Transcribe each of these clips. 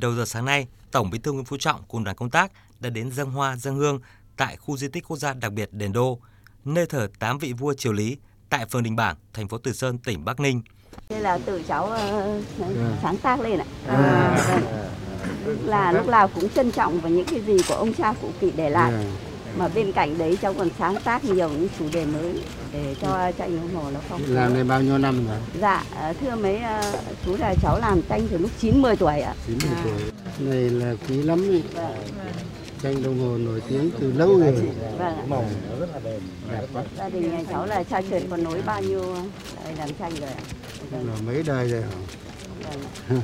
đầu giờ sáng nay, Tổng Bí thư Nguyễn Phú Trọng cùng đoàn công tác đã đến dâng hoa dâng hương tại khu di tích quốc gia đặc biệt Đền Đô, nơi thờ tám vị vua triều Lý tại phường Đình Bảng, thành phố Từ Sơn, tỉnh Bắc Ninh. Đây là tự cháu uh, sáng tác lên ạ. À, lúc là lúc nào cũng trân trọng vào những cái gì của ông cha cụ kỵ để lại. Mà bên cạnh đấy cháu còn sáng tác nhiều những chủ đề mới để cho tranh đồng hồ nó phong phú. Làm này bao nhiêu năm rồi? Dạ, thưa mấy uh, chú là cháu làm tranh từ lúc 90 tuổi ạ. 90 à. tuổi. Này là quý lắm ý. Vâng. Tranh đồng hồ nổi tiếng từ lâu rồi. Vâng. Màu rất là đẹp. đẹp quá. Gia đình nhà cháu là cha truyền còn nối bao nhiêu đời làm tranh rồi ạ. Vâng. Là mấy đời rồi hả?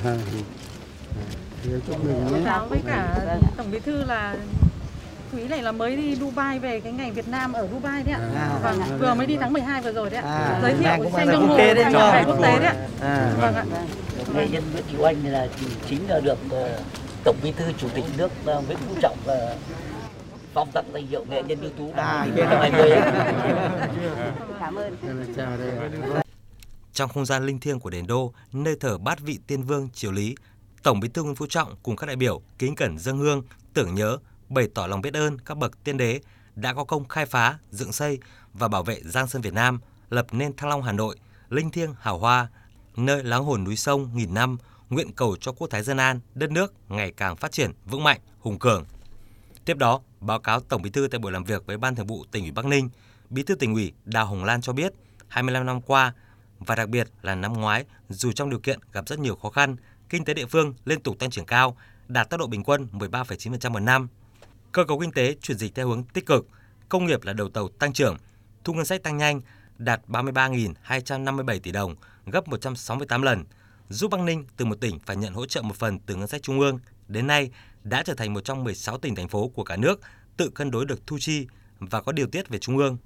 Vâng. chúc mừng nhé. Cháu với cả vâng. Tổng Bí thư là quý này là mới đi Dubai về cái ngày Việt Nam ở Dubai đấy ạ. À, vâng ạ. Vừa mới đi tháng 12 vừa rồi đấy ạ. À, Giới thiệu tranh đồng hồ cho ngày quốc tế đấy ạ. À, vâng ạ. Nghệ nhân Nguyễn Thị Oanh là chính là được Tổng Bí thư Chủ tịch nước Nguyễn Phú Trọng phong tặng danh hiệu nghệ nhân ưu tú năm 2020. Cảm ơn. Chào đây. Trong không gian linh thiêng của đền Đô, nơi thờ bát vị tiên vương triều Lý, Tổng Bí thư Nguyễn Phú Trọng cùng các đại biểu kính cẩn dâng hương, tưởng nhớ, bày tỏ lòng biết ơn các bậc tiên đế đã có công khai phá, dựng xây và bảo vệ Giang Sơn Việt Nam, lập nên Thăng Long Hà Nội, linh thiêng hào hoa, nơi láng hồn núi sông nghìn năm, nguyện cầu cho quốc thái dân an, đất nước ngày càng phát triển vững mạnh, hùng cường. Tiếp đó, báo cáo Tổng Bí thư tại buổi làm việc với Ban Thường vụ tỉnh ủy Bắc Ninh, Bí thư tỉnh ủy Đào Hồng Lan cho biết, 25 năm qua và đặc biệt là năm ngoái, dù trong điều kiện gặp rất nhiều khó khăn, kinh tế địa phương liên tục tăng trưởng cao, đạt tốc độ bình quân 13,9% một năm. Cơ cấu kinh tế chuyển dịch theo hướng tích cực, công nghiệp là đầu tàu tăng trưởng, thu ngân sách tăng nhanh, đạt 33.257 tỷ đồng, gấp 168 lần, giúp Bắc Ninh từ một tỉnh phải nhận hỗ trợ một phần từ ngân sách trung ương, đến nay đã trở thành một trong 16 tỉnh thành phố của cả nước tự cân đối được thu chi và có điều tiết về trung ương.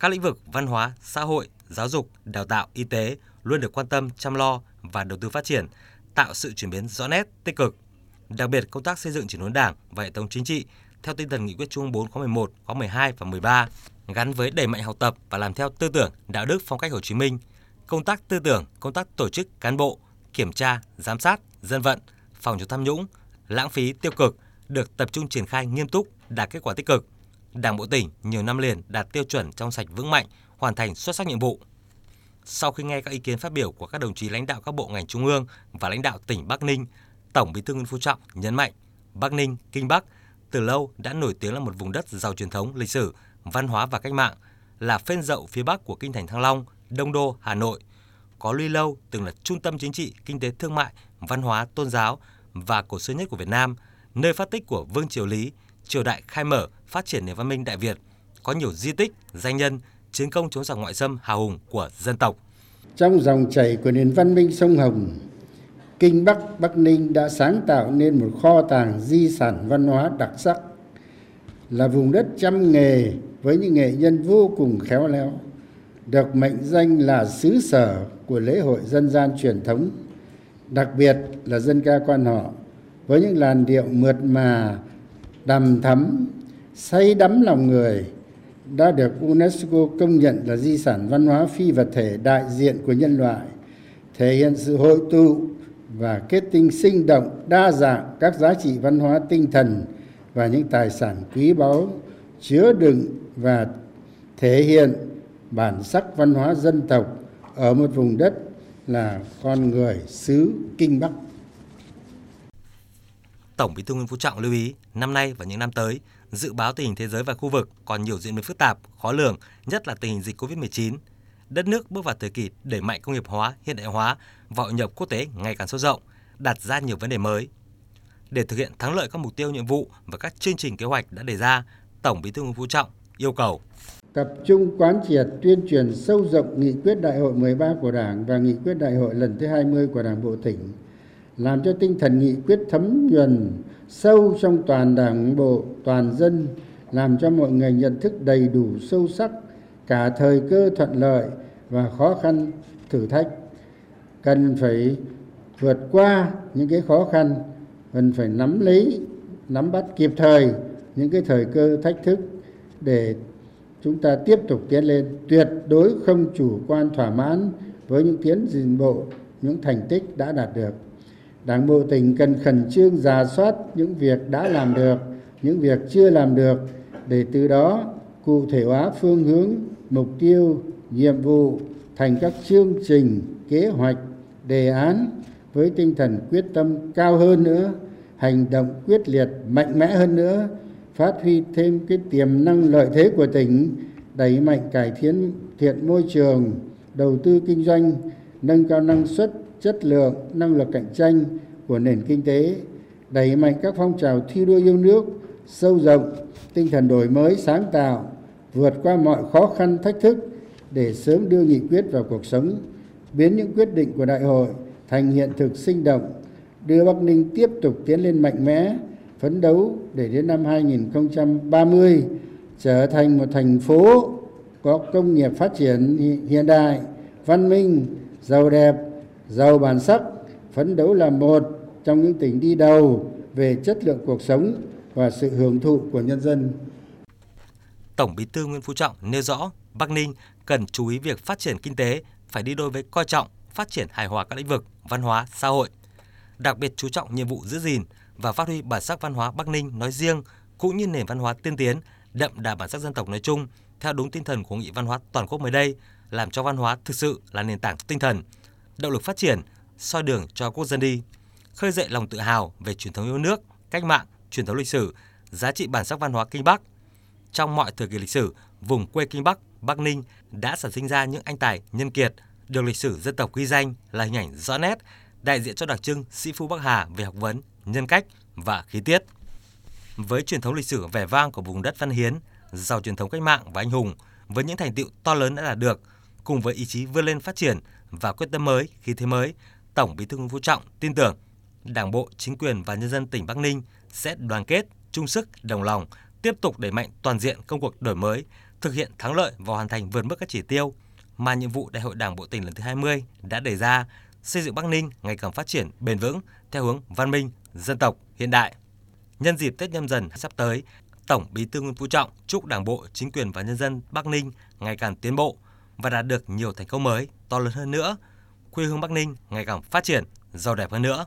Các lĩnh vực văn hóa, xã hội, giáo dục, đào tạo, y tế luôn được quan tâm, chăm lo và đầu tư phát triển, tạo sự chuyển biến rõ nét, tích cực. Đặc biệt, công tác xây dựng chỉnh đốn Đảng và hệ thống chính trị theo tinh thần nghị quyết Trung 4 khóa 11, khóa 12 và 13, gắn với đẩy mạnh học tập và làm theo tư tưởng, đạo đức phong cách Hồ Chí Minh, công tác tư tưởng, công tác tổ chức cán bộ, kiểm tra, giám sát, dân vận, phòng chống tham nhũng, lãng phí tiêu cực được tập trung triển khai nghiêm túc, đạt kết quả tích cực. Đảng bộ tỉnh nhiều năm liền đạt tiêu chuẩn trong sạch vững mạnh, hoàn thành xuất sắc nhiệm vụ. Sau khi nghe các ý kiến phát biểu của các đồng chí lãnh đạo các bộ ngành trung ương và lãnh đạo tỉnh Bắc Ninh, Tổng Bí thư Nguyễn Phú Trọng nhấn mạnh Bắc Ninh, Kinh Bắc từ lâu đã nổi tiếng là một vùng đất giàu truyền thống, lịch sử, văn hóa và cách mạng, là phên dậu phía bắc của kinh thành Thăng Long, Đông Đô, Hà Nội. Có Luy Lâu từng là trung tâm chính trị, kinh tế thương mại, văn hóa, tôn giáo và cổ xưa nhất của Việt Nam, nơi phát tích của Vương Triều Lý, triều đại khai mở, phát triển nền văn minh Đại Việt, có nhiều di tích, danh nhân, chiến công chống giặc ngoại xâm hào hùng của dân tộc. Trong dòng chảy của nền văn minh sông Hồng, Kinh Bắc Bắc Ninh đã sáng tạo nên một kho tàng di sản văn hóa đặc sắc, là vùng đất trăm nghề với những nghệ nhân vô cùng khéo léo, được mệnh danh là xứ sở của lễ hội dân gian truyền thống, đặc biệt là dân ca quan họ, với những làn điệu mượt mà, đầm thắm, say đắm lòng người, đã được UNESCO công nhận là di sản văn hóa phi vật thể đại diện của nhân loại, thể hiện sự hội tụ và kết tinh sinh động đa dạng các giá trị văn hóa tinh thần và những tài sản quý báu chứa đựng và thể hiện bản sắc văn hóa dân tộc ở một vùng đất là con người xứ Kinh Bắc. Tổng Bí thư Nguyễn Phú Trọng lưu ý, năm nay và những năm tới, dự báo tình hình thế giới và khu vực còn nhiều diễn biến phức tạp, khó lường, nhất là tình hình dịch Covid-19. Đất nước bước vào thời kỳ đẩy mạnh công nghiệp hóa, hiện đại hóa và hội nhập quốc tế ngày càng sâu rộng, đặt ra nhiều vấn đề mới. Để thực hiện thắng lợi các mục tiêu nhiệm vụ và các chương trình kế hoạch đã đề ra, Tổng Bí thư Nguyễn Phú Trọng yêu cầu tập trung quán triệt tuyên truyền sâu rộng nghị quyết đại hội 13 của Đảng và nghị quyết đại hội lần thứ 20 của Đảng bộ tỉnh, làm cho tinh thần nghị quyết thấm nhuần sâu trong toàn đảng bộ, toàn dân, làm cho mọi người nhận thức đầy đủ sâu sắc cả thời cơ thuận lợi và khó khăn thử thách cần phải vượt qua những cái khó khăn cần phải nắm lấy nắm bắt kịp thời những cái thời cơ thách thức để chúng ta tiếp tục tiến lên. Tuyệt đối không chủ quan thỏa mãn với những tiến trình bộ những thành tích đã đạt được. Đảng bộ tỉnh cần khẩn trương giả soát những việc đã làm được, những việc chưa làm được để từ đó cụ thể hóa phương hướng, mục tiêu, nhiệm vụ thành các chương trình, kế hoạch, đề án với tinh thần quyết tâm cao hơn nữa, hành động quyết liệt mạnh mẽ hơn nữa, phát huy thêm cái tiềm năng lợi thế của tỉnh, đẩy mạnh cải thiện thiện môi trường, đầu tư kinh doanh, nâng cao năng suất, chất lượng, năng lực cạnh tranh của nền kinh tế, đẩy mạnh các phong trào thi đua yêu nước, sâu rộng tinh thần đổi mới sáng tạo, vượt qua mọi khó khăn thách thức để sớm đưa nghị quyết vào cuộc sống, biến những quyết định của đại hội thành hiện thực sinh động, đưa Bắc Ninh tiếp tục tiến lên mạnh mẽ, phấn đấu để đến năm 2030 trở thành một thành phố có công nghiệp phát triển hiện đại, văn minh, giàu đẹp, giàu bản sắc, phấn đấu là một trong những tỉnh đi đầu về chất lượng cuộc sống và sự hưởng thụ của nhân dân. Tổng Bí thư Nguyễn Phú Trọng nêu rõ Bắc Ninh cần chú ý việc phát triển kinh tế phải đi đôi với coi trọng phát triển hài hòa các lĩnh vực văn hóa, xã hội. Đặc biệt chú trọng nhiệm vụ giữ gìn và phát huy bản sắc văn hóa Bắc Ninh nói riêng cũng như nền văn hóa tiên tiến, đậm đà bản sắc dân tộc nói chung theo đúng tinh thần của nghị văn hóa toàn quốc mới đây, làm cho văn hóa thực sự là nền tảng tinh thần, động lực phát triển, soi đường cho quốc dân đi, khơi dậy lòng tự hào về truyền thống yêu nước, cách mạng, truyền thống lịch sử, giá trị bản sắc văn hóa Kinh Bắc. Trong mọi thời kỳ lịch sử, vùng quê Kinh Bắc, Bắc Ninh đã sản sinh ra những anh tài nhân kiệt được lịch sử dân tộc ghi danh là hình ảnh rõ nét, đại diện cho đặc trưng sĩ phu Bắc Hà về học vấn, nhân cách và khí tiết. Với truyền thống lịch sử vẻ vang của vùng đất Văn Hiến, giàu truyền thống cách mạng và anh hùng, với những thành tựu to lớn đã đạt được, cùng với ý chí vươn lên phát triển và quyết tâm mới, khí thế mới, Tổng Bí thư Nguyễn Phú Trọng tin tưởng Đảng bộ, chính quyền và nhân dân tỉnh Bắc Ninh sẽ đoàn kết, chung sức, đồng lòng, tiếp tục đẩy mạnh toàn diện công cuộc đổi mới, thực hiện thắng lợi và hoàn thành vượt mức các chỉ tiêu mà nhiệm vụ Đại hội Đảng bộ tỉnh lần thứ 20 đã đề ra, xây dựng Bắc Ninh ngày càng phát triển bền vững theo hướng văn minh, dân tộc, hiện đại. Nhân dịp Tết nhâm dần sắp tới, Tổng Bí thư Nguyễn Phú Trọng chúc Đảng bộ, chính quyền và nhân dân Bắc Ninh ngày càng tiến bộ và đạt được nhiều thành công mới to lớn hơn nữa, quê hương Bắc Ninh ngày càng phát triển, giàu đẹp hơn nữa.